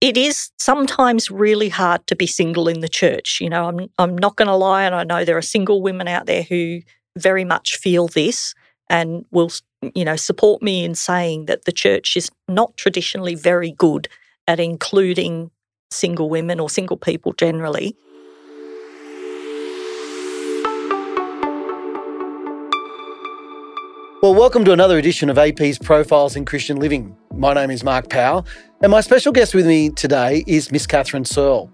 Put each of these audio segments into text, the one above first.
it is sometimes really hard to be single in the church. You know, I'm I'm not going to lie, and I know there are single women out there who very much feel this and will, you know, support me in saying that the church is not traditionally very good at including single women or single people generally. Well, welcome to another edition of AP's Profiles in Christian Living. My name is Mark Powell, and my special guest with me today is Miss Catherine Searle.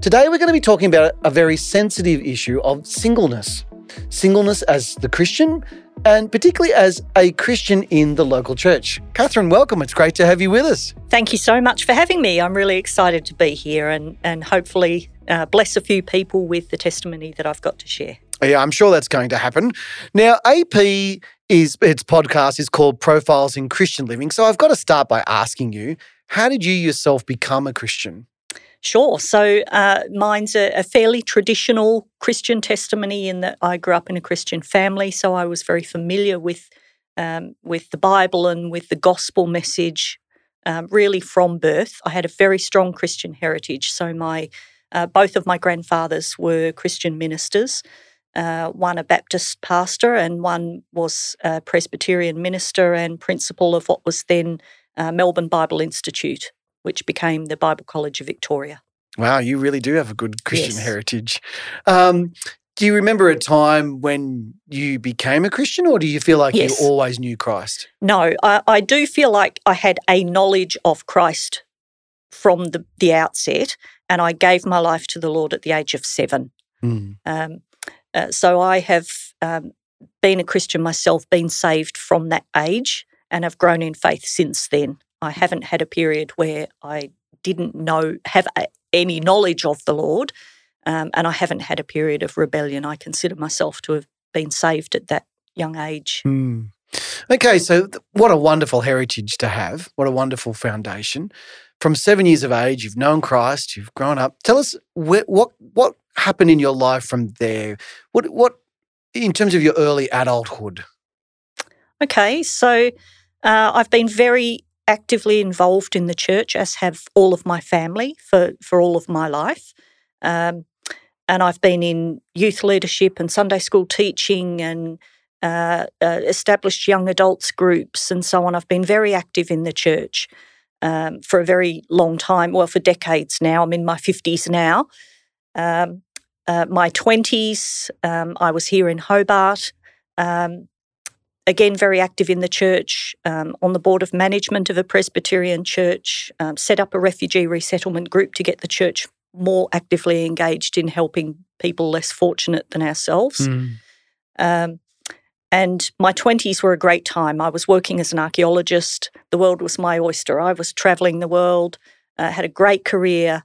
Today, we're going to be talking about a very sensitive issue of singleness. Singleness as the Christian, and particularly as a Christian in the local church. Catherine, welcome. It's great to have you with us. Thank you so much for having me. I'm really excited to be here and, and hopefully uh, bless a few people with the testimony that I've got to share. Yeah, I'm sure that's going to happen. Now, AP is its podcast is called Profiles in Christian Living. So I've got to start by asking you, how did you yourself become a Christian? Sure. So uh, mine's a, a, fairly traditional Christian testimony in that I grew up in a Christian family, so I was very familiar with um, with the Bible and with the gospel message, um, really from birth. I had a very strong Christian heritage. So my uh, both of my grandfathers were Christian ministers uh, one a Baptist pastor and one was a Presbyterian minister and principal of what was then uh, Melbourne Bible Institute, which became the Bible College of Victoria. Wow, you really do have a good Christian yes. heritage. Um, do you remember a time when you became a Christian, or do you feel like yes. you always knew Christ? No, I, I, do feel like I had a knowledge of Christ from the, the outset, and I gave my life to the Lord at the age of seven. Mm. Um, uh, so I have um, been a Christian myself, been saved from that age, and have grown in faith since then. I haven't had a period where I didn't know, have a, any knowledge of the Lord, um, and I haven't had a period of rebellion. I consider myself to have been saved at that young age. Mm. Okay, so what a wonderful heritage to have. What a wonderful foundation. From seven years of age, you've known Christ, you've grown up. Tell us wh- what what happened in your life from there? What what in terms of your early adulthood? Okay, so uh, I've been very actively involved in the church, as have all of my family for for all of my life. Um, and I've been in youth leadership and Sunday school teaching and uh, uh, established young adults groups and so on. I've been very active in the church um, for a very long time, well, for decades now. I'm in my 50s now. Um, uh, my 20s, um, I was here in Hobart. Um, again, very active in the church, um, on the board of management of a Presbyterian church, um, set up a refugee resettlement group to get the church more actively engaged in helping people less fortunate than ourselves. Mm. And my 20s were a great time. I was working as an archaeologist. The world was my oyster. I was traveling the world, uh, had a great career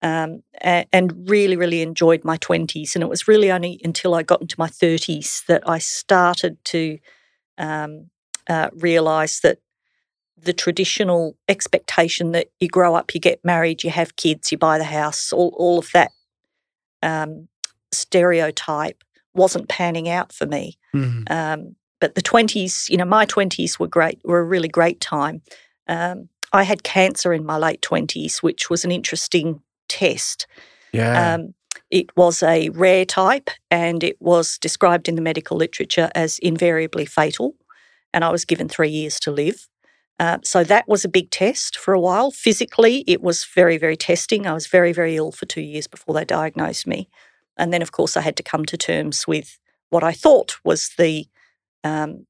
um, and really, really enjoyed my 20s. And it was really only until I got into my 30s that I started to um, uh, realize that the traditional expectation that you grow up, you get married, you have kids, you buy the house, all, all of that um, stereotype wasn't panning out for me. Mm-hmm. but the 20s, you know, my 20s were great, were a really great time. Um, I had cancer in my late 20s, which was an interesting test. Yeah. Um, it was a rare type and it was described in the medical literature as invariably fatal. And I was given three years to live. Uh, so that was a big test for a while. Physically, it was very, very testing. I was very, very ill for two years before they diagnosed me. And then, of course, I had to come to terms with what I thought was the um,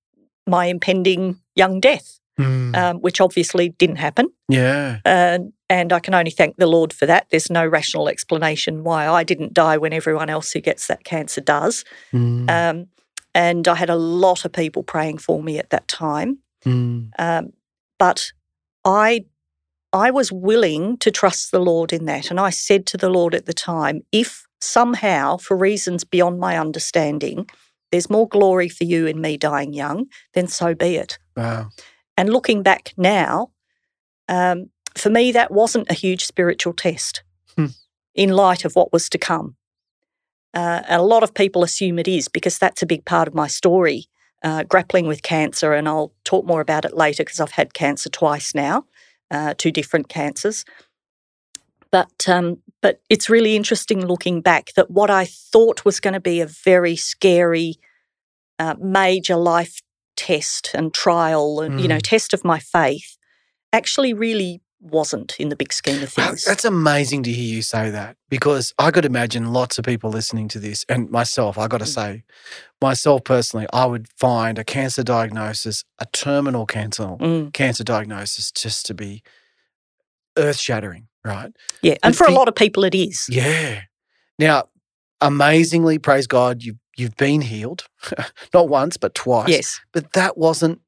my impending young death, mm. um, which obviously didn't happen. Yeah. Uh, and I can only thank the Lord for that. There's no rational explanation why I didn't die when everyone else who gets that cancer does. Mm. Um, and I had a lot of people praying for me at that time. Mm. Um, but I, I was willing to trust the Lord in that. And I said to the Lord at the time, if somehow, for reasons beyond my understanding, there's more glory for you in me dying young, then so be it. Wow. And looking back now, um, for me, that wasn't a huge spiritual test hmm. in light of what was to come. Uh, and a lot of people assume it is because that's a big part of my story, uh, grappling with cancer. And I'll talk more about it later because I've had cancer twice now, uh, two different cancers. But um, but it's really interesting looking back that what I thought was going to be a very scary, uh, major life test and trial and you know Mm. test of my faith actually really wasn't in the big scheme of things. that's amazing to hear you say that because I could imagine lots of people listening to this and myself, I got to Mm. say, myself personally, I would find a cancer diagnosis, a terminal cancer, Mm, cancer diagnosis just to be earth shattering, right? yeah, and But for a lot of people it is. Yeah. Now, amazingly, praise God, you've, you've been healed, not once, but twice. Yes, But that wasn't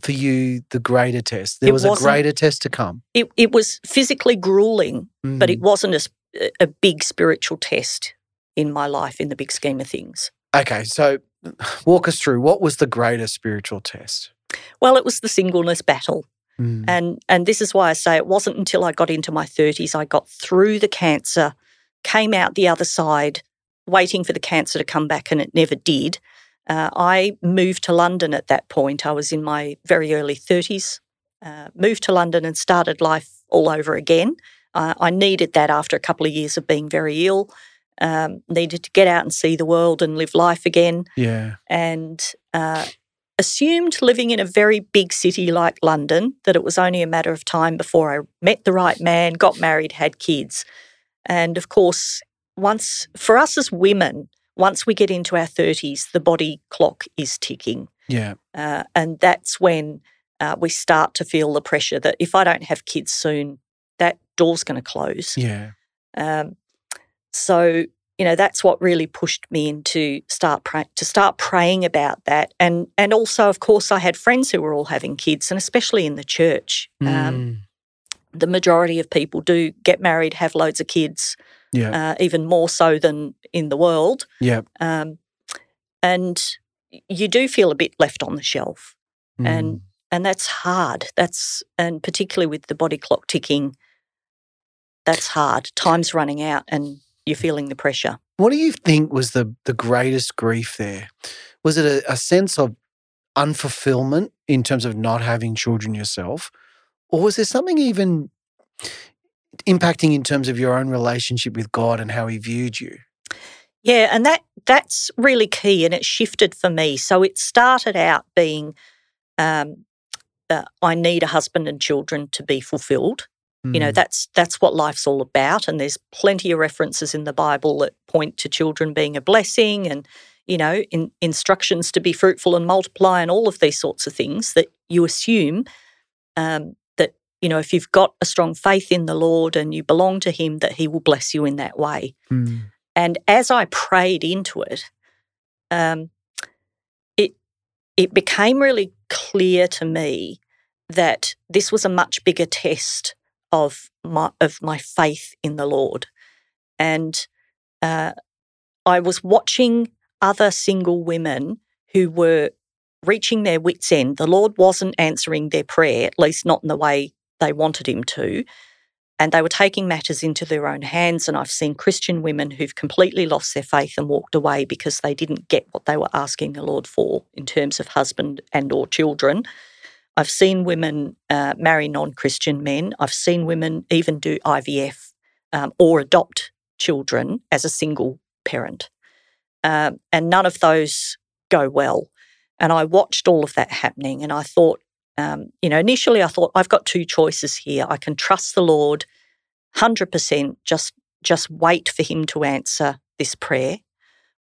for you the greater test. There It was a greater test to come. it it was physically grueling, but it Mm. wasn't a, a big spiritual test in my life in the big scheme of things. Okay, so walk us through what was the greater spiritual test? Well, it was the singleness battle. Mm. And and this is why I say it wasn't until I got into my 30s I got through the cancer, came out the other side, waiting for the cancer to come back, and it never did. Uh, I moved to London at that point. I was in my very early 30s. Uh, moved to London and started life all over again. Uh, I needed that after a couple of years of being very ill. Um, needed to get out and see the world and live life again Yeah. and uh, assumed living in a very big city like London that it was only a matter of time before I met the right man, got married, had kids. And of course, once for us as women, once we get into our 30s, the body clock is ticking. Yeah. Uh, and that's when uh, we start to feel the pressure that if I don't have kids soon, that door's going to close. Yeah. Um, so you know that's what really pushed me into start pray- to start praying about that, and and also of course I had friends who were all having kids, and especially in the church, um, Mm. the majority of people do get married, have loads of kids, Yeah. uh, even more so than in the world, yeah. um, and you do feel a bit left on the shelf and- Mm. and that's hard. That's and particularly with the body clock ticking, that's hard. Time's running out, and you're feeling the pressure. What do you think was the the greatest grief there? Was it a, a sense of unfulfillment in terms of not having children yourself, or was there something even impacting in terms of your own relationship with God and how He viewed you? Yeah, and that that's really key, and it shifted for me. So it started out being, um, uh, I need a husband and children to be fulfilled. You know, Mm. that's that's what life's all about, and there's plenty of references in the Bible that point to children being a blessing, and you know, in, instructions to be fruitful and multiply, and all of these sorts of things that you assume um, that you know, if you've got a strong faith in the Lord and you belong to Him, that He will bless you in that way. Mm. And as I prayed into it, um, it it became really clear to me that this was a much bigger test of my of my faith in the Lord, and uh, I was watching other single women who were reaching their wits' end. The Lord wasn't answering their prayer, at least not in the way they wanted Him to. And they were taking matters into their own hands. And I've seen Christian women who've completely lost their faith and walked away because they didn't get what they were asking the Lord for in terms of husband and or children. I've seen women uh, marry non-Christian men. I've seen women even do IVF um, or adopt children as a single parent, um, and none of those go well. And I watched all of that happening, and I thought, um, you know, initially I thought I've got two choices here. I can trust the Lord, hundred percent, just just wait for Him to answer this prayer,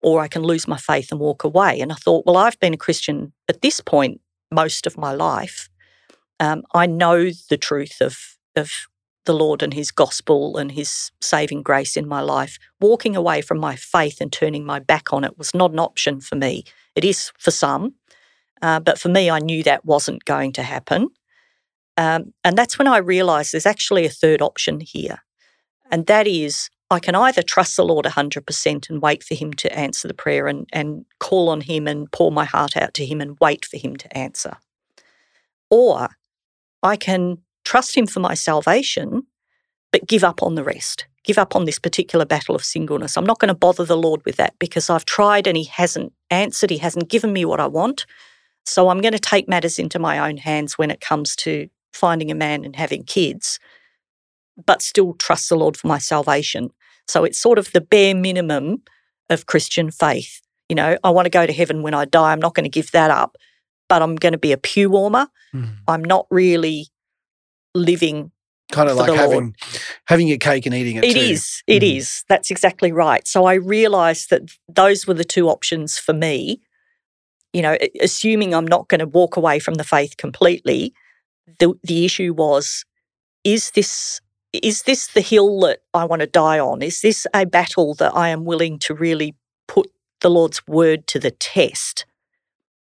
or I can lose my faith and walk away. And I thought, well, I've been a Christian at this point most of my life. Um, I know the truth of of the Lord and His gospel and His saving grace in my life. Walking away from my faith and turning my back on it was not an option for me. It is for some, uh, but for me, I knew that wasn't going to happen. Um, and that's when I realised there's actually a third option here, and that is I can either trust the Lord 100% and wait for Him to answer the prayer and, and call on Him and pour my heart out to Him and wait for Him to answer. Or I can trust Him for my salvation, but give up on the rest, give up on this particular battle of singleness. I'm not going to bother the Lord with that because I've tried and He hasn't answered, He hasn't given me what I want. So I'm going to take matters into my own hands when it comes to finding a man and having kids. but still trust the Lord for my salvation. So it's sort of the bare minimum of Christian faith. You know, I want to go to heaven when I die. I'm not going to give that up, but I'm going to be a pew warmer. Mm. I'm not really living Kind of like having Lord. having your cake and eating it. It too. is. It is. Mhm. That's exactly right. So I realized that those were the two options for me. You know, assuming I'm not going to walk away from the faith completely, the the issue was is this is this the hill that I want to die on? Is this a battle that I am willing to really put the Lord's word to the test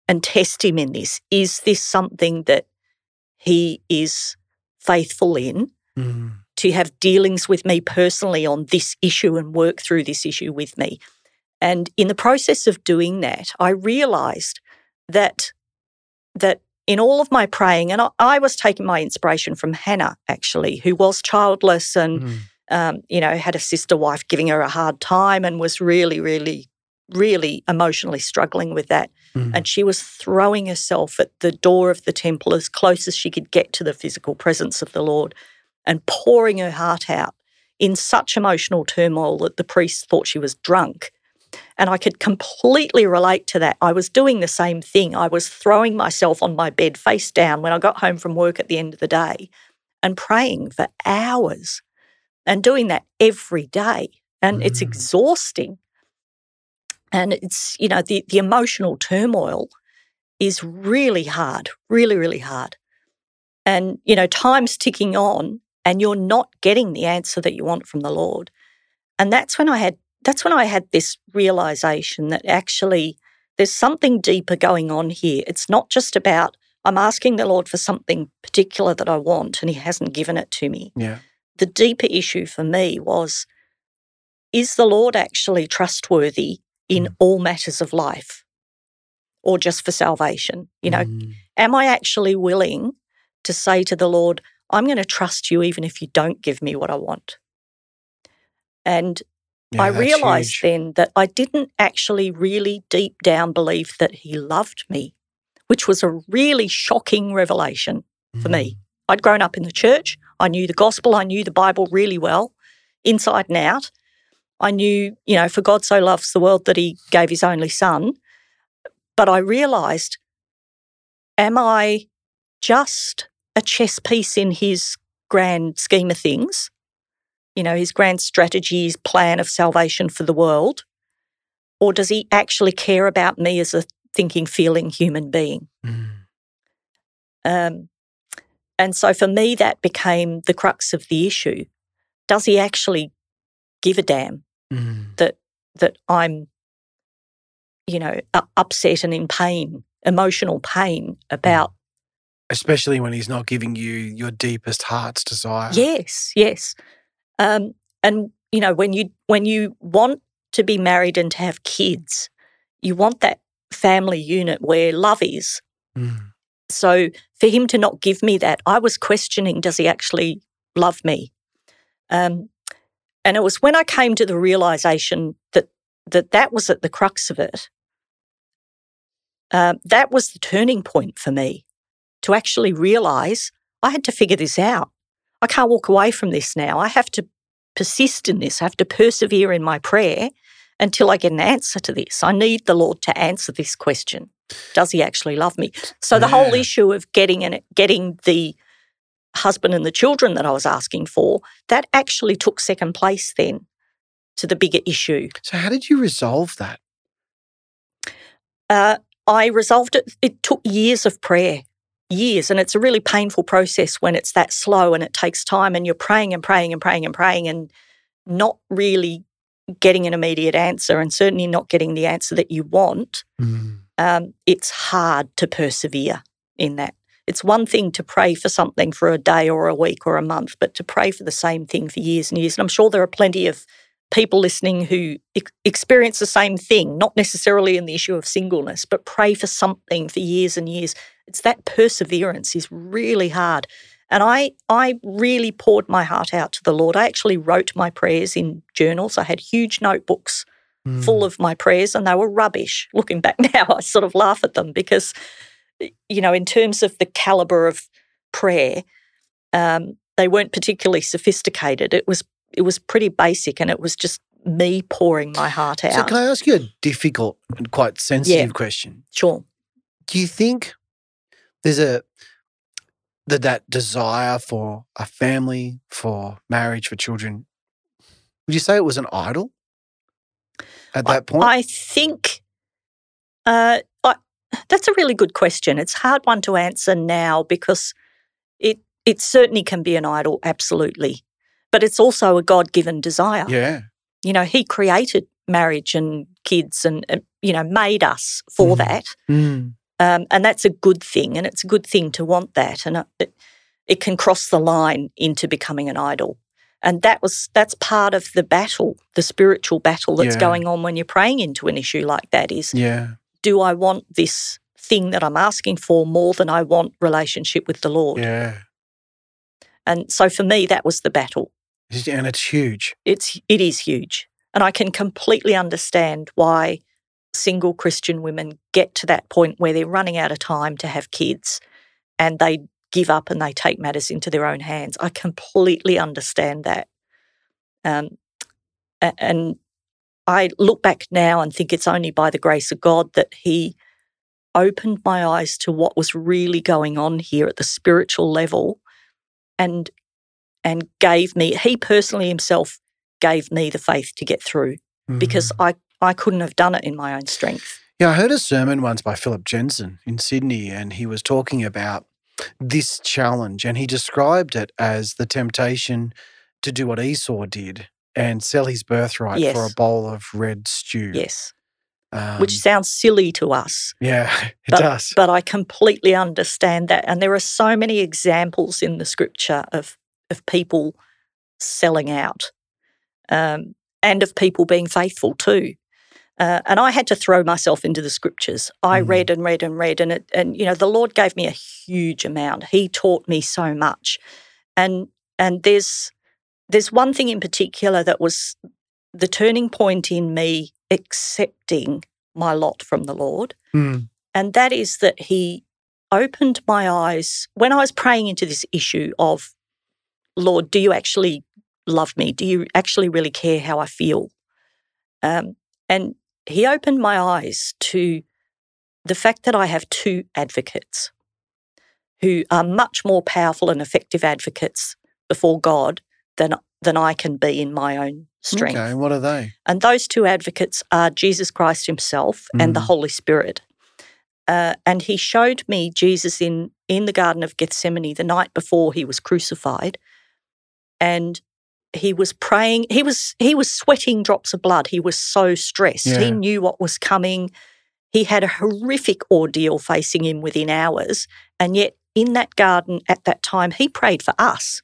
and test him in this? Is this something that he is faithful in? Mm. to have dealings with me personally on this issue and work through this issue with me. And in the process of doing that, I realized that that in all of my praying, and I, I was taking my inspiration from Hannah, actually, who was childless and Mm. um, you know had a sister wife giving her a hard time and was really, really, really emotionally struggling with that. Mm. And she was throwing herself at the door of the temple as close as she could get to the physical presence of the Lord and pouring her heart out in such emotional turmoil that the priest thought she was drunk. And I could completely relate to that. I was doing the same thing. I was throwing myself on my bed face down when I got home from work at the end of the day and praying for hours and doing that every day. And it's Mm. exhausting. And it's, you know, the, the emotional turmoil is really hard, really, really hard. And, you know, time's ticking on and you're not getting the answer that you want from the Lord. And that's when I had that's when I had this realization that actually there's something deeper going on here. It's not just about I'm asking the Lord for something particular that I want and he hasn't given it to me. Yeah. The deeper issue for me was is the Lord actually trustworthy in Mm. all matters of life or just for salvation? You know, Mm. am I actually willing to say to the Lord, I'm going to trust you even if you don't give me what I want? And Yeah, I realized huge. then that I didn't actually really deep down believe that He loved me, which was a really shocking revelation for Mm. me. I'd grown up in the church. I knew the gospel. I knew the Bible really well, inside and out. I knew, you know, for God so loves the world that he gave his only son. But I realized, am I just a chess piece in his grand scheme of things? You know, his grand strategy, his plan of salvation for the world? Or does he actually care about me as a thinking, feeling human being? Mm. Um, and so for me, that became the crux of the issue. Does he actually give a damn Mm. that I'm, you know, upset and in pain, emotional pain about, Especially when he's not giving you your deepest heart's desire. yes, yes. Um, and, you know, when you when you want to be married and to have kids, you want that family unit where love is. Mm. So for him to not give me that, I was questioning, does he actually love me? Um, and it was when I came to the realization that that, that was at the crux of it. Uh, that was the turning point for me to actually realize I had to figure this out. I can't walk away from this now. I have to persist in this. I have to persevere in my prayer until I get an answer to this. I need the Lord to answer this question. Does he actually love me? So the whole issue of getting and getting the husband and the children that I was asking for, that actually took second place then to the bigger issue. So how did you resolve that? Uh, I resolved it. It took years of prayer, years. And it's a really painful process when it's that slow and it takes time and you're praying and praying and praying and praying and not really getting an immediate answer and certainly not getting the answer that you want. Mm. um, it's hard to persevere in that. It's one thing to pray for something for a day or a week or a month, but to pray for the same thing for years and years. And I'm sure there are plenty of people listening who experience the same thing, not necessarily in the issue of singleness, but pray for something for years and years. It's that perseverance is really hard. And I, I really poured my heart out to the Lord. I actually wrote my prayers in journals. I had huge notebooks Mm. full of my prayers and they were rubbish. Looking back now, I sort of laugh at them because, you know, in terms of the caliber of prayer, um, they weren't particularly sophisticated. It was it was pretty basic, and it was just me pouring my heart out. So, can I ask you a difficult and quite sensitive question? sure. Do you think there's a that that desire for a family, for marriage, for children? Would you say it was an idol at that point? I think uh, I, that's a really good question. It's a hard one to answer now because it it certainly can be an idol, absolutely, but it's also a God given desire. yeah. You know, He created marriage and kids, and uh, you know, made us for Mhm. that, Mm. um, and that's a good thing, and it's a good thing to want that, and uh, it, it can cross the line into becoming an idol. And that was that's part of the battle, the spiritual battle that's Yeah. going on when you're praying into an issue like that. Is Yeah. do I want this thing that I'm asking for more than I want relationship with the Lord? Yeah. And so for me, that was the battle. And it's huge. It's it is huge, and I can completely understand why single Christian women get to that point where they're running out of time to have kids, and they give up and they take matters into their own hands. I completely understand that, um, and I look back now and think it's only by the grace of God that He opened my eyes to what was really going on here at the spiritual level, and and gave me he personally himself gave me the faith to get through because Mhm. I I couldn't have done it in my own strength. Yeah, I heard a sermon once by Philip Jensen in Sydney, and he was talking about this challenge, and he described it as the temptation to do what Esau did and sell his birthright for a bowl of red stew. Yes, Um, which sounds silly to us, yeah, it but, does. but I completely understand that. And there are so many examples in the scripture of of people selling out, um, and of people being faithful too. Uh, and I had to throw myself into the scriptures. I Mhm. read and read and read, and it, and you know the Lord gave me a huge amount. He taught me so much, and and there's there's one thing in particular that was the turning point in me accepting my lot from the Lord, Mm, and that is that He opened my eyes when I was praying into this issue of, Lord, do you actually love me? Do you actually really care how I feel? Um, and He opened my eyes to the fact that I have two advocates who are much more powerful and effective advocates before God than than I can be in my own strength. okay, what are they? And those two advocates are Jesus Christ himself and the Mm. Holy Spirit. Uh, and he showed me Jesus in, in the Garden of Gethsemane the night before he was crucified. And he was praying, he was he was sweating drops of blood. He was so stressed. Yeah. He knew what was coming. He had a horrific ordeal facing him within hours. And yet in that garden at that time, he prayed for us.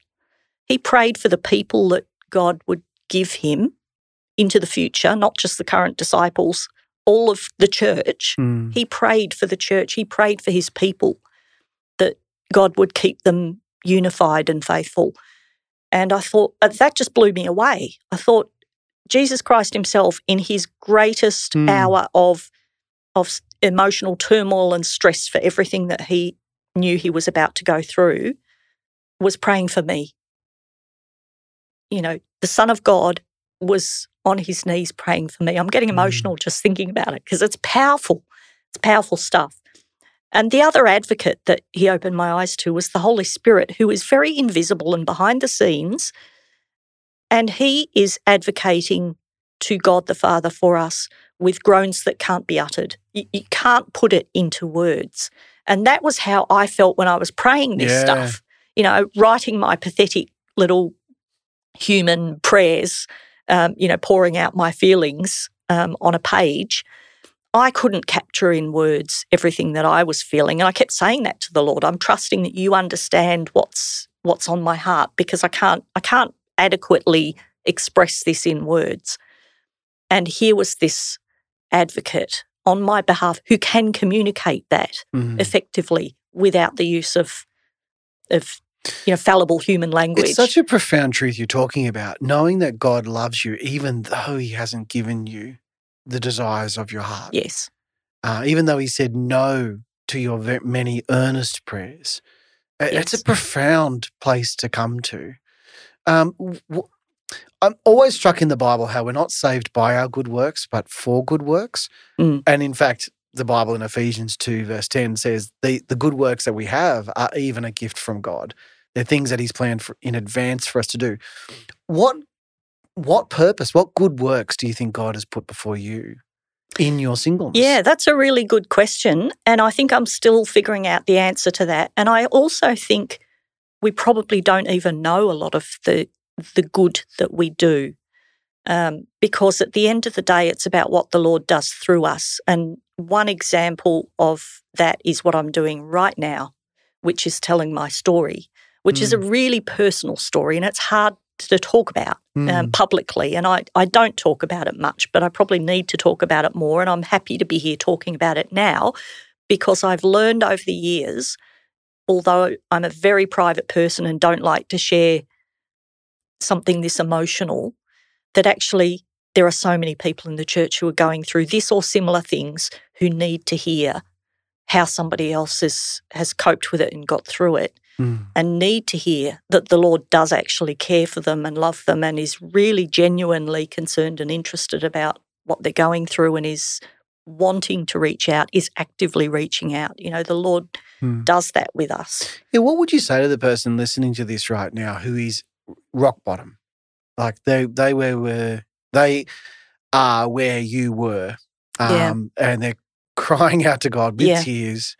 He prayed for the people that God would give him into the future, not just the current disciples, all of the church. Mm, He prayed for the church, he prayed for his people that God would keep them unified and faithful. And I thought, uh, that just blew me away. I thought, Jesus Christ himself, in his greatest Mm. hour of, of emotional turmoil and stress for everything that he knew he was about to go through, was praying for me. You know, the Son of God was on his knees praying for me. I'm getting Mm. emotional just thinking about it because it's powerful. It's powerful stuff. And the other advocate that he opened my eyes to was the Holy Spirit, who is very invisible and behind the scenes. And he is advocating to God the Father for us with groans that can't be uttered. You, you can't put it into words. And that was how I felt when I was praying this Yeah. stuff, you know, writing my pathetic little human prayers, um, you know, pouring out my feelings um, on a page. I couldn't capture in words everything that I was feeling. And I kept saying that to the Lord. I'm trusting that you understand what's what's on my heart because I can't I can't adequately express this in words. And here was this advocate on my behalf who can communicate that mhm. effectively without the use of of you know fallible human language. It's such a profound truth you're talking about, knowing that God loves you even though he hasn't given you the desires of your heart. yes. Uh, even though he said no to your many earnest prayers. Uh, It's a profound place to come to. Um, w- I'm always struck in the Bible how we're not saved by our good works, but for good works. Mm. And in fact, the Bible in Ephesians 2, verse 10 says the, the good works that we have are even a gift from God. They're things that He's planned for, in advance for us to do. What what purpose, what good works do you think God has put before you in your singleness? Yeah, that's a really good question. And I think I'm still figuring out the answer to that. And I also think we probably don't even know a lot of the the good that we do. Um, because at the end of the day, it's about what the Lord does through us. And one example of that is what I'm doing right now, which is telling my story, which is a really personal story and it's hard to talk about um, Mm. publicly. And I, I don't talk about it much, but I probably need to talk about it more. And I'm happy to be here talking about it now because I've learned over the years, although I'm a very private person and don't like to share something this emotional, that actually there are so many people in the church who are going through this or similar things who need to hear how somebody else has, has coped with it and got through it Mm. and need to hear that the Lord does actually care for them and love them and is really genuinely concerned and interested about what they're going through and is wanting to reach out, is actively reaching out. You know, the Lord Mm. does that with us. Yeah, what would you say to the person listening to this right now who is rock bottom? Like they they were were they are where you were. Yeah. Um and they're crying out to God with Yeah. tears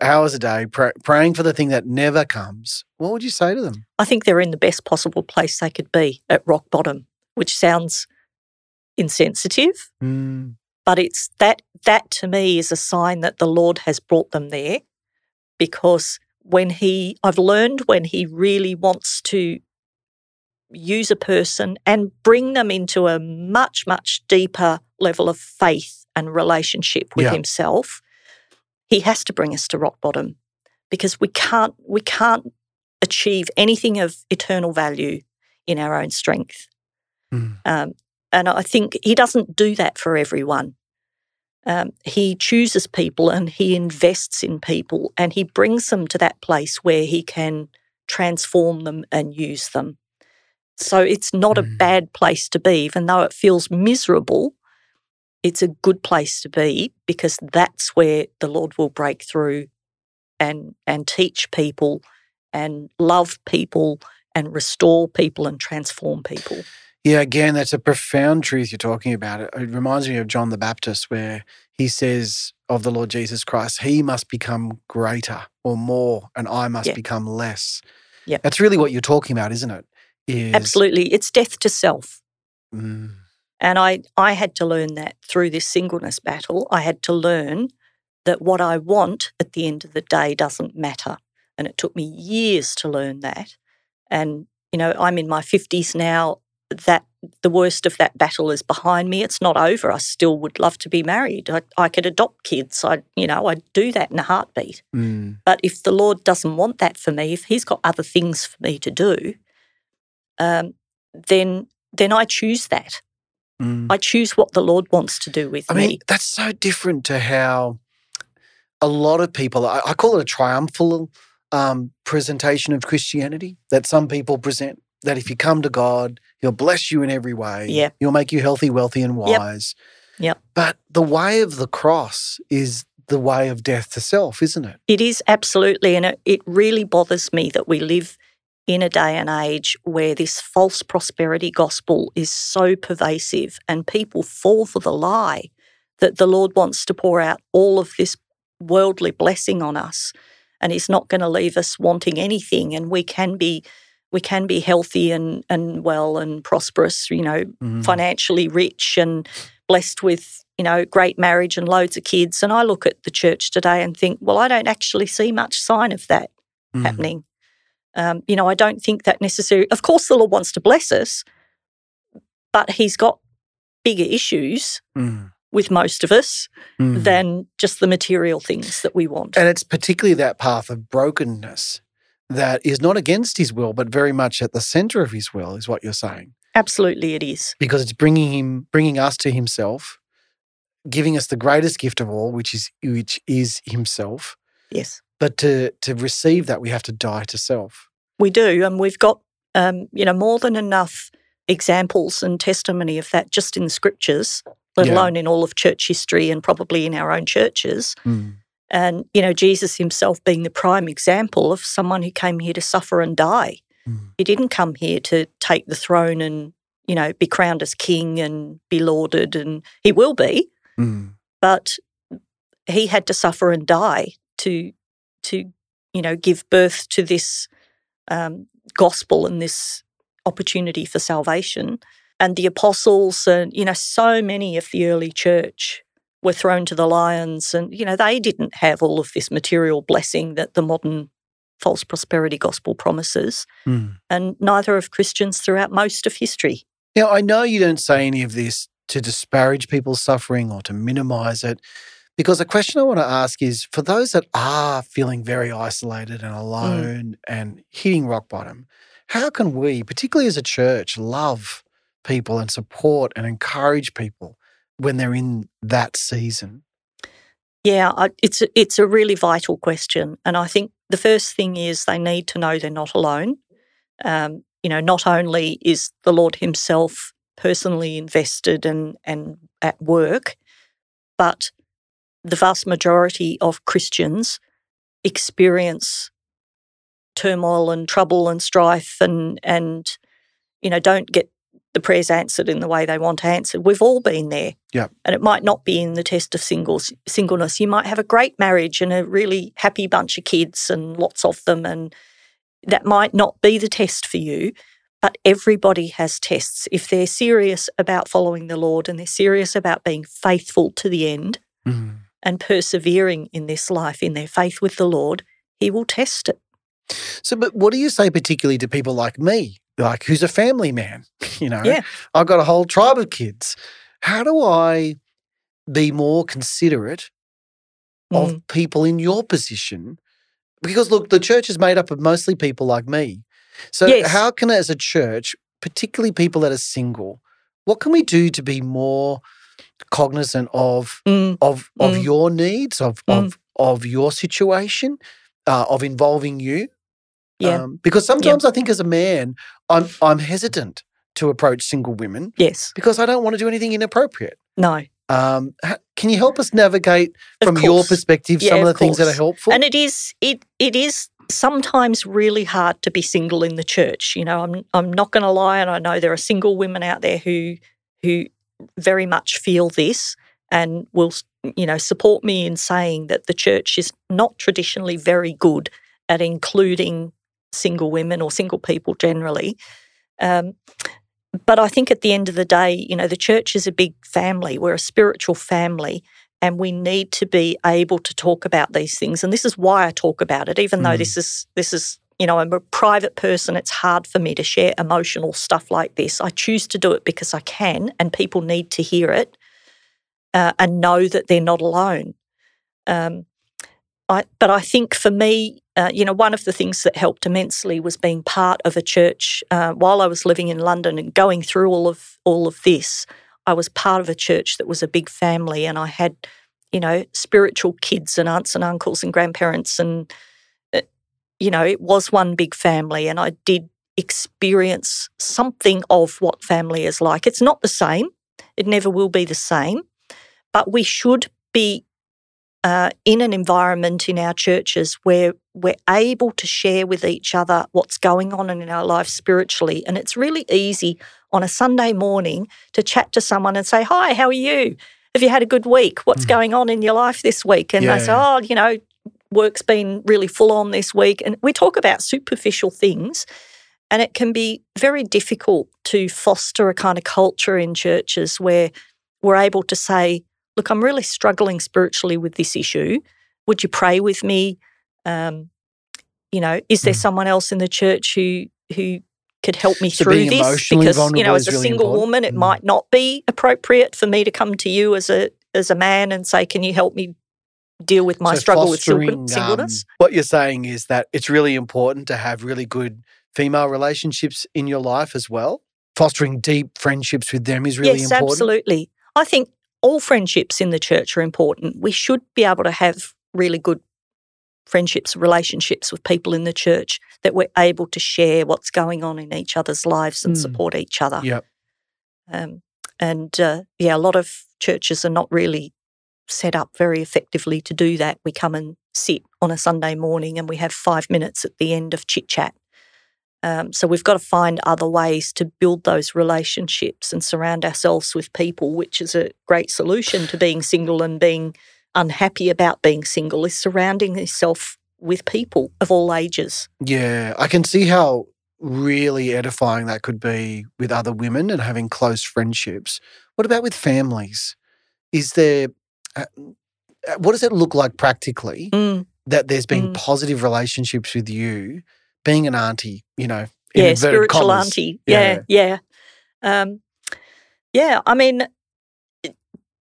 hours a day, pr- praying for the thing that never comes. What would you say to them? I think they're in the best possible place they could be at rock bottom, which sounds insensitive, Mm, but it's that that to me is a sign that the Lord has brought them there because when he I've learned when he really wants to use a person and bring them into a much much deeper level of faith and relationship with Yeah. himself he has to bring us to rock bottom because we can't we can't achieve anything of eternal value in our own strength mm, um, and I think he doesn't do that for everyone. Um, he chooses people and he invests in people and he brings them to that place where he can transform them and use them. So it's not a Mm. bad place to be, even though it feels miserable. It's a good place to be because that's where the Lord will break through and and teach people and love people and restore people and transform people. Yeah, again, that's a profound truth you're talking about. It, reminds me of John the Baptist, where he says of the Lord Jesus Christ, He must become greater or more, and I must Yeah. become less. Yeah. That's really what you're talking about, isn't it? Is, Absolutely. It's death to self. Mm, And I, I had to learn that through this singleness battle. I had to learn that what I want at the end of the day doesn't matter. And it took me years to learn that. And, you know, I'm in my 50s now. That the worst of that battle is behind me. It's not over. I still would love to be married. I, I could adopt kids. I, you know, I'd do that in a heartbeat. mm, But if the Lord doesn't want that for me, if He's got other things for me to do, um, then then I choose that. Mm. I choose what the Lord wants to do with me. I me. mean, that's so different to how a lot of people, I, I call it a triumphal um, presentation of Christianity that some people present. That if you come to God, He'll bless you in every way. Yeah. He'll make you healthy, wealthy, and Yep. wise. Yep. But the way of the cross is the way of death to self, isn't it? It is absolutely, and it, it really bothers me that we live in a day and age where this false prosperity gospel is so pervasive and people fall for the lie that the Lord wants to pour out all of this worldly blessing on us and He's not going to leave us wanting anything and we can be we can be healthy and, and well and prosperous, you know, Mm. financially rich and blessed with you know great marriage and loads of kids and i look at the church today and think well i don't actually see much sign of that Mm. happening um, you know i don't think that necessarily of course the lord wants to bless us but he's got bigger issues Mm. with most of us Mm. than just the material things that we want And it's particularly that path of brokenness that is not against His will, but very much at the center of His will, is what you're saying. absolutely it is because it's bringing him bringing us to himself giving us the greatest gift of all which is which is himself yes But to to receive that, we have to die to self. We do, and we've got um, you know more than enough examples and testimony of that just in the scriptures, let Yeah. alone in all of church history and probably in our own churches. Mm. And you know Jesus himself being the prime example of someone who came here to suffer and die. Mm. He didn't come here to take the throne and you know be crowned as king and be lauded, and he will be, Mm. but he had to suffer and die to to you know give birth to this um, gospel and this opportunity for salvation. And the apostles and you know so many of the early church were thrown to the lions and you know they didn't have all of this material blessing that the modern false prosperity gospel promises. Mm. and neither have christians throughout most of history. Now, I know you don't say any of this to disparage people's suffering or to minimize it, because the question I want to ask is for those that are feeling very isolated and alone and hitting rock bottom, how can we, particularly as a church, love people and support and encourage people when they're in that season? Yeah, I, it's a, it's a really vital question, and I think the first thing is they need to know they're not alone. Um, you know, not only is the Lord Himself personally invested and and at work, but the vast majority of Christians experience turmoil and trouble and strife and and you know don't get the prayers answered in the way they want answered. We've all been there Yeah. and it might not be in the test of singles singleness. You might have a great marriage and a really happy bunch of kids and lots of them, and that might not be the test for you. But everybody has tests. If they're serious about following the Lord and they're serious about being faithful to the end Mm. And persevering in this life in their faith with the Lord, He will test it. So, but what do you say particularly to people like me, like who's a family man? You know, Yeah. I've got a whole tribe of kids. How do I be more considerate Mm. of people in your position? Because look, the church is made up of mostly people like me. So, Yes. how can, as a church, particularly people that are single, what can we do to be more cognizant of Mm. of of Mm. your needs, of Mm. of of your situation, uh, of involving you? Yeah. Um, because sometimes I think as a man, I'm I'm hesitant to approach single women yes. because I don't want to do anything inappropriate. No. Um, can you help us navigate Of from your perspective Yeah, some of the things that are helpful? And it is it it is sometimes really hard to be single in the church. You know, I'm I'm not going to lie, and I know there are single women out there who who very much feel this and will you know support me in saying that the church is not traditionally very good at including single women or single people generally. Um, but I think at the end of the day, you know, the church is a big family. We're a spiritual family, and we need to be able to talk about these things. And this is why I talk about it, even though Mm. this is this is you know I'm a private person. It's hard for me to share emotional stuff like this. I choose to do it because I can, and people need to hear it uh, and know that they're not alone. Um, I, but I think for me, uh, you know, one of the things that helped immensely was being part of a church uh, while I was living in London and going through all of all of this. I was part of a church that was a big family, and I had, you know, spiritual kids and aunts and uncles and grandparents, and you know, it was one big family, and I did experience something of what family is like. It's not the same; it never will be the same, but we should be uh, in an environment in our churches where we're able to share with each other what's going on in our lives spiritually. And it's really easy on a Sunday morning to chat to someone and say, Hi, how are you? Have you had a good week? What's Mm. going on in your life this week? And Yeah, they say. Oh, you know, work's been really full on this week. And we talk about superficial things. And it can be very difficult to foster a kind of culture in churches where we're able to say, look, I'm really struggling spiritually with this issue. Would you pray with me? Um, you know, is there Mm. someone else in the church who who could help me So through this? Because you know, as a really single important. woman, it Mm. might not be appropriate for me to come to you as a as a man and say, "Can you help me deal with my So struggle with single- fostering, um, singleness?" what you're saying is that it's really important to have really good female relationships in your life as well. Fostering deep friendships with them is really yes, important. absolutely. I think all friendships in the church are important. We should be able to have really good friendships, relationships with people in the church that we're able to share what's going on in each other's lives and Mm. support each other. Yep. Um, and uh, yeah, a lot of churches are not really set up very effectively to do that. We come and sit on a Sunday morning and we have five minutes at the end of chit chat. Um, so we've got to find other ways to build those relationships and surround ourselves with people, which is a great solution to being single and being unhappy about being single, is surrounding yourself with people of all ages. Yeah, I can see how really edifying that could be with other women and having close friendships. What about with families? Is there, uh, uh, what does it look like practically Mm. that there's been Mm. positive relationships with you, being an auntie, you know? in yeah, spiritual commas? auntie. Yeah, yeah. Um, yeah, I mean,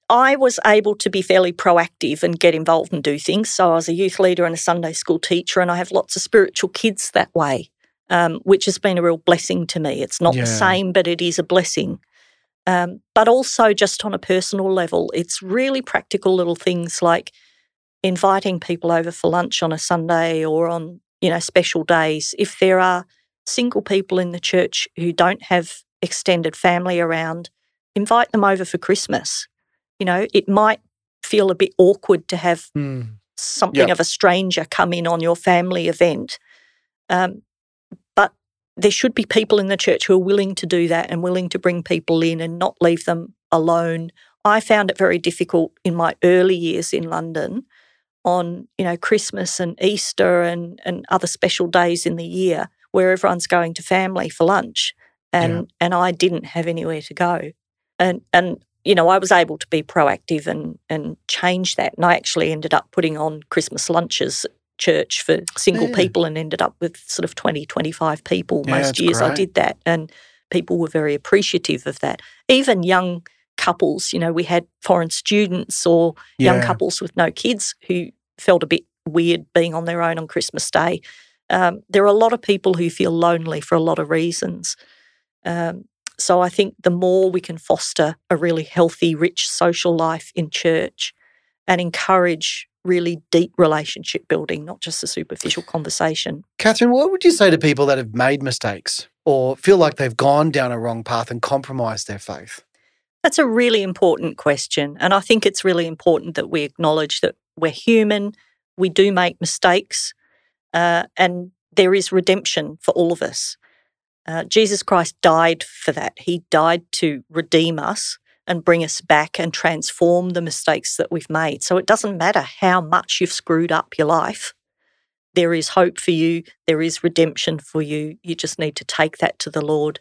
I was able to be fairly proactive and get involved and do things. So I was a youth leader and a Sunday school teacher, and I have lots of spiritual kids that way, um, which has been a real blessing to me. It's not Yeah. the same, but it is a blessing. Um, but also, just on a personal level, it's really practical little things like inviting people over for lunch on a Sunday or on you know special days. If there are single people in the church who don't have extended family around, invite them over for Christmas. You know, it might feel a bit awkward to have Mm. something of a stranger come in on your family event. Um, there should be people in the church who are willing to do that and willing to bring people in and not leave them alone. I found it very difficult in my early years in London on, you know, Christmas and Easter and, and other special days in the year where everyone's going to family for lunch and and I didn't have anywhere to go. And and you know, I was able to be proactive and and change that. And I actually ended up putting on Christmas lunches church for single Yeah. people and ended up with sort of 20, 25 people Yeah, most years I did that. And people were very appreciative of that. Even young couples, you know, we had foreign students or young couples with no kids who felt a bit weird being on their own on Christmas Day. Um, there are a lot of people who feel lonely for a lot of reasons. Um, so I think the more we can foster a really healthy, rich social life in church and encourage really deep relationship building, not just a superficial conversation. Catherine, what would you say to people that have made mistakes or feel like they've gone down a wrong path and compromised their faith? That's a really important question. And I think it's really important that we acknowledge that we're human, we do make mistakes, uh, and there is redemption for all of us. Uh, Jesus Christ died for that. He died to redeem us and bring us back and transform the mistakes that we've made. So it doesn't matter how much you've screwed up your life. There is hope for you. There is redemption for you. You just need to take that to the Lord.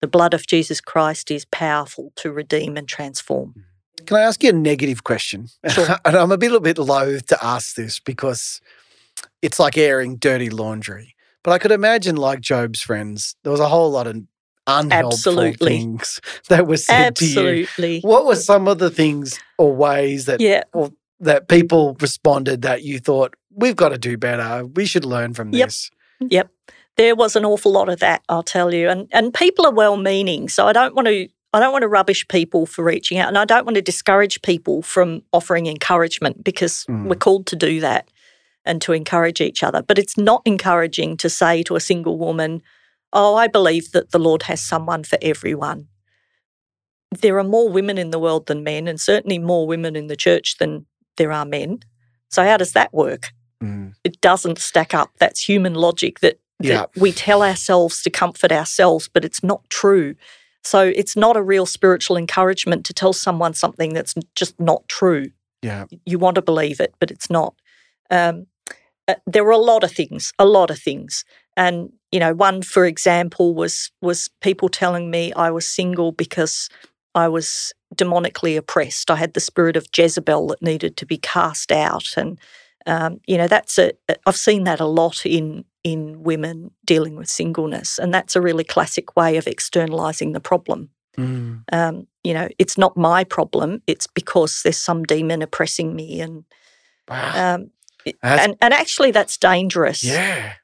The blood of Jesus Christ is powerful to redeem and transform. Mm. Can I ask you a negative question? Sure. and I'm a little bit loath to ask this because it's like airing dirty laundry. But I could imagine, like Job's friends, there was a whole lot of unhelpful Absolutely. things that were said to you. Absolutely. What were some of the things or ways that Yeah. or that people responded that you thought we've got to do better? We should learn from Yep. this. Yep. There was an awful lot of that, I'll tell you. And and people are well meaning. So I don't want to I don't want to rubbish people for reaching out and I don't want to discourage people from offering encouragement because Mm. we're called to do that and to encourage each other. But it's not encouraging to say to a single woman, Oh, I believe that the Lord has someone for everyone. There are more women in the world than men, and certainly more women in the church than there are men. So how does that work? Mm. it doesn't stack up. That's human logic that, that Yeah. we tell ourselves to comfort ourselves, but it's not true. So it's not a real spiritual encouragement to tell someone something that's just not true. Yeah. You want to believe it, but it's not. Um, uh, there were a lot of things, a lot of things, and you know, one for example was was people telling me I was single because I was demonically oppressed. I had the spirit of Jezebel that needed to be cast out, and um, you know that's a I've seen that a lot in in women dealing with singleness, and that's a really classic way of externalizing the problem. Mm. Um, you know, it's not my problem; it's because there's some demon oppressing me, and Wow. um, and and actually that's dangerous. yeah.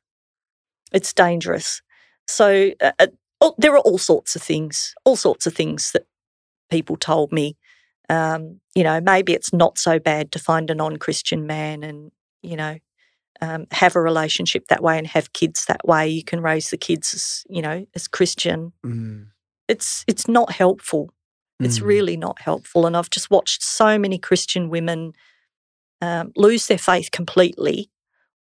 It's dangerous. So uh, uh, there are all sorts of things, all sorts of things that people told me. Um, you know, maybe it's not so bad to find a non-Christian man, and you know, um, have a relationship that way and have kids that way. You can raise the kids, as, you know, as Christian. Mm. It's it's not helpful. It's Mm. really not helpful. And I've just watched so many Christian women um, lose their faith completely,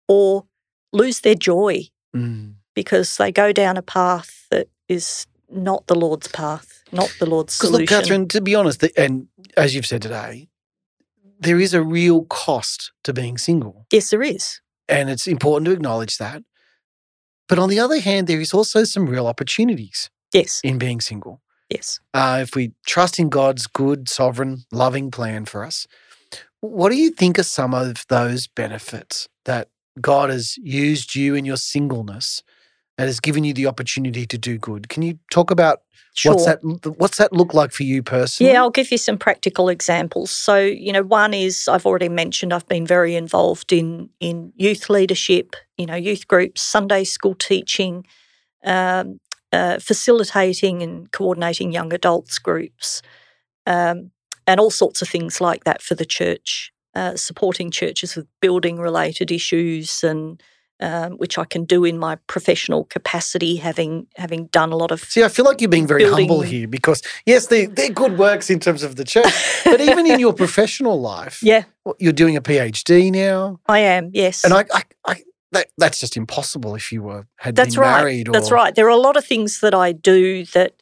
or lose their joy Mm. because they go down a path that is not the Lord's path, not the Lord's Because solution. look, Catherine, to be honest, the- and as you've said today, there is a real cost to being single. yes, there is. And it's important to acknowledge that. But on the other hand, there is also some real opportunities Yes, in being single. yes. Uh, if we trust in God's good, sovereign, loving plan for us, what do you think are some of those benefits that God has used you in your singleness and has given you the opportunity to do good? Can you talk about Sure. what's that? What's that look like for you personally? Yeah, I'll give you some practical examples. So, you know, one is I've already mentioned I've been very involved in in youth leadership, you know, youth groups, Sunday school teaching, um, uh, facilitating and coordinating young adults groups, um, and all sorts of things like that for the church. Uh, supporting churches with building related issues and um, which I can do in my professional capacity, having having done a lot of See, I feel like you're being very humble here because yes, they they're good works in terms of the church, but even in your professional life, yeah, you're doing a PhD now, I am yes, and I, I, I that, that's just impossible if you were had That's been right. married. Or, That's right. There are a lot of things that I do that,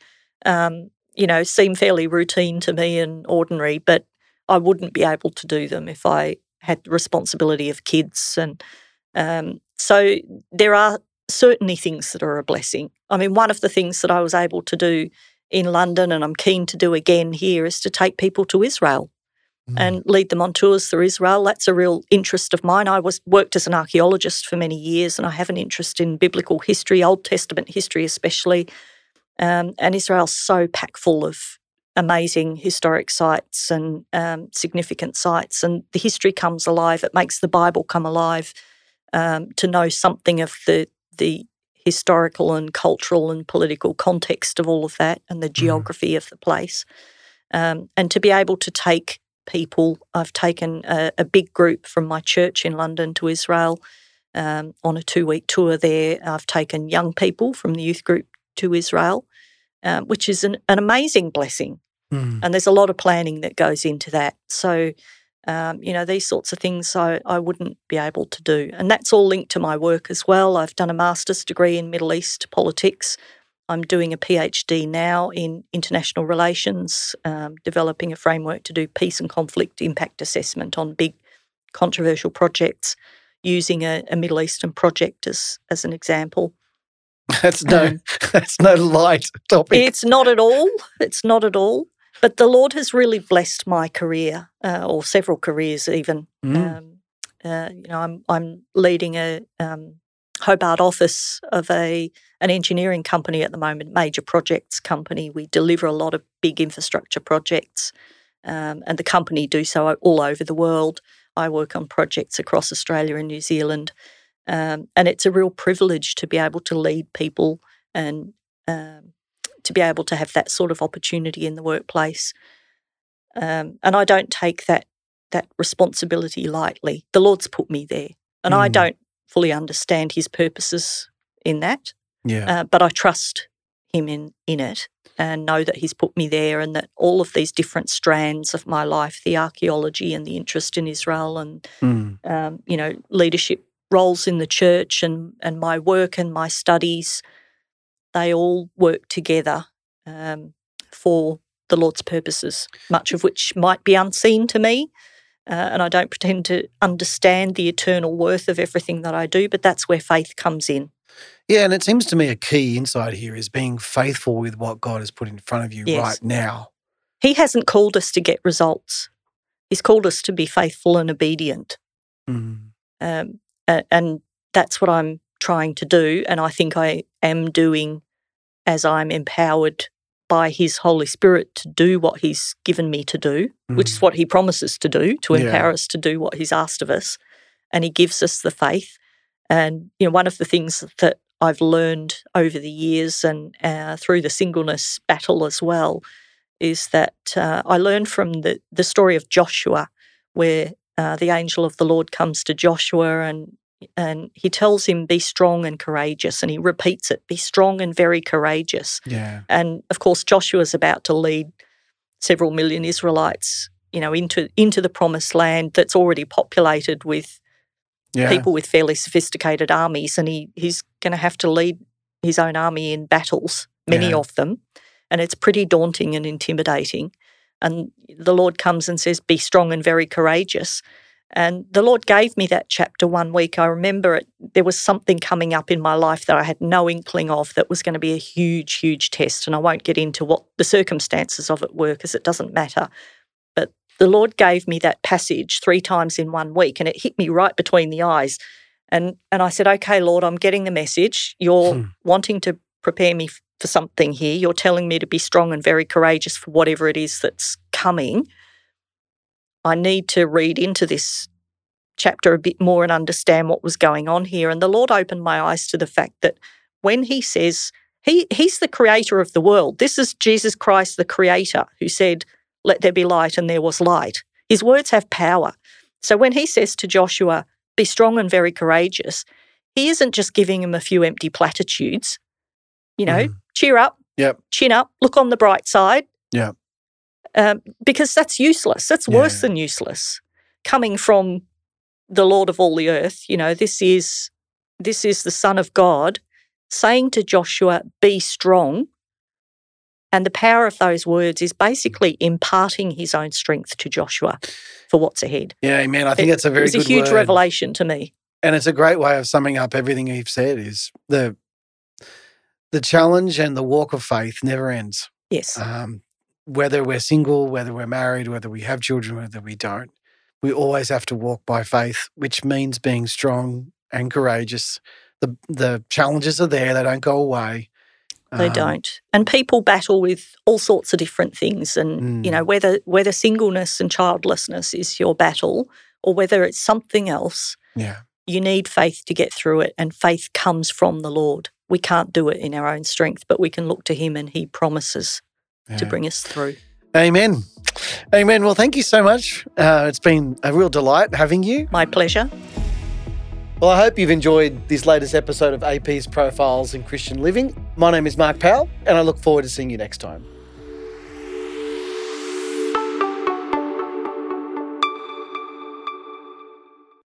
um, you know, seem fairly routine to me and ordinary, but I wouldn't be able to do them if I had the responsibility of kids. And um, so there are certainly things that are a blessing. I mean, one of the things that I was able to do in London and I'm keen to do again here is to take people to Israel Mm. and lead them on tours through Israel. That's a real interest of mine. I was worked as an archaeologist for many years, and I have an interest in biblical history, Old Testament history especially. Um, and Israel's so packed full of amazing historic sites and um, significant sites, and the history comes alive. It makes the Bible come alive um, to know something of the the historical and cultural and political context of all of that and the geography of the place. Um, and to be able to take people, I've taken a, a big group from my church in London to Israel um, on a two week tour there. I've taken young people from the youth group to Israel, um, which is an, an amazing blessing. Mm. And there's a lot of planning that goes into that. So, um, you know, these sorts of things I, I wouldn't be able to do. And that's all linked to my work as well. I've done a master's degree in Middle East politics. I'm doing a PhD now in international relations, um, developing a framework to do peace and conflict impact assessment on big controversial projects, using a, a Middle Eastern project as, as an example. That's no, that's no light topic. It's not at all. It's not at all. But the Lord has really blessed my career, uh, or several careers even. Mm. Um, uh, you know, I'm I'm leading a um, Hobart office of a an engineering company at the moment, major projects company. We deliver a lot of big infrastructure projects, um, and the company do so all over the world. I work on projects across Australia and New Zealand, um, and it's a real privilege to be able to lead people and um, to be able to have that sort of opportunity in the workplace. Um, and I don't take that that responsibility lightly. The Lord's put me there, and I Mm. don't fully understand His purposes in that, yeah. uh, but I trust Him in in it, and know that He's put me there, and that all of these different strands of my life, the archaeology and the interest in Israel, and Mm. um, you know, leadership roles in the church and, and my work and my studies, they all work together um, for the Lord's purposes, much of which might be unseen to me. Uh, and I don't pretend to understand the eternal worth of everything that I do, but that's where faith comes in. Yeah, and it seems to me a key insight here is being faithful with what God has put in front of you Yes. right now. He hasn't called us to get results, He's called us to be faithful and obedient. Mm. Um, and that's what I'm trying to do. And I think I am doing as I'm empowered by His Holy Spirit to do what He's given me to do, which is Mm. what He promises to do, to Yeah. empower us to do what He's asked of us. And He gives us the faith. And, you know, one of the things that I've learned over the years and uh, through the singleness battle as well is that uh, I learned from the, the story of Joshua, where uh, the angel of the Lord comes to Joshua and and he tells him, Be strong and courageous. And he repeats it, Be strong and very courageous. Yeah. And of course, Joshua's about to lead several million Israelites, you know, into into the promised land that's already populated with Yeah. people with fairly sophisticated armies, and he he's going to have to lead his own army in battles, many Yeah. of them, and it's pretty daunting and intimidating. And the Lord comes and says, "Be strong and very courageous." And the Lord gave me that chapter one week. I remember it. There was something coming up in my life that I had no inkling of that was going to be a huge, huge test. And I won't get into what the circumstances of it were because it doesn't matter. But the Lord gave me that passage three times in one week, and it hit me right between the eyes. And and I said, "Okay, Lord, I'm getting the message. You're Hmm. wanting to prepare me for something here. You're telling me to be strong and very courageous for whatever it is that's coming. I need to read into this chapter a bit more and understand what was going on here." And the Lord opened my eyes to the fact that when He says he He's the creator of the world. This is Jesus Christ, the Creator, who said, "Let there be light," and there was light. His words have power. So when He says to Joshua, "Be strong and very courageous," He isn't just giving him a few empty platitudes. You know, Mhm. cheer up, Yep. chin up, look on the bright side. Yep. Um, because that's useless. That's worse than useless. Coming from the Lord of all the earth, you know, this is this is the Son of God saying to Joshua, "Be strong." And the power of those words is basically imparting his own strength to Joshua for what's ahead. Yeah, man. I think It- that's a very It was a huge word. revelation to me. and it's a great way of summing up everything you've said. Is the the challenge and the walk of faith never ends. Yes. Um, whether we're single, whether we're married, whether we have children, whether we don't, we always have to walk by faith, which means being strong and courageous. The the challenges are there; they don't go away. They Um, don't. And people battle with all sorts of different things. And, you Mm. know, whether whether singleness and childlessness is your battle or whether it's something else, Yeah, you need faith to get through it. And faith comes from the Lord. We can't do it in our own strength, but we can look to Him and He promises to bring us through. Amen. Amen. Well, thank you so much. Uh, it's been a real delight having you. My pleasure. Well, I hope you've enjoyed this latest episode of AP's Profiles in Christian Living. My name is Mark Powell, and I look forward to seeing you next time.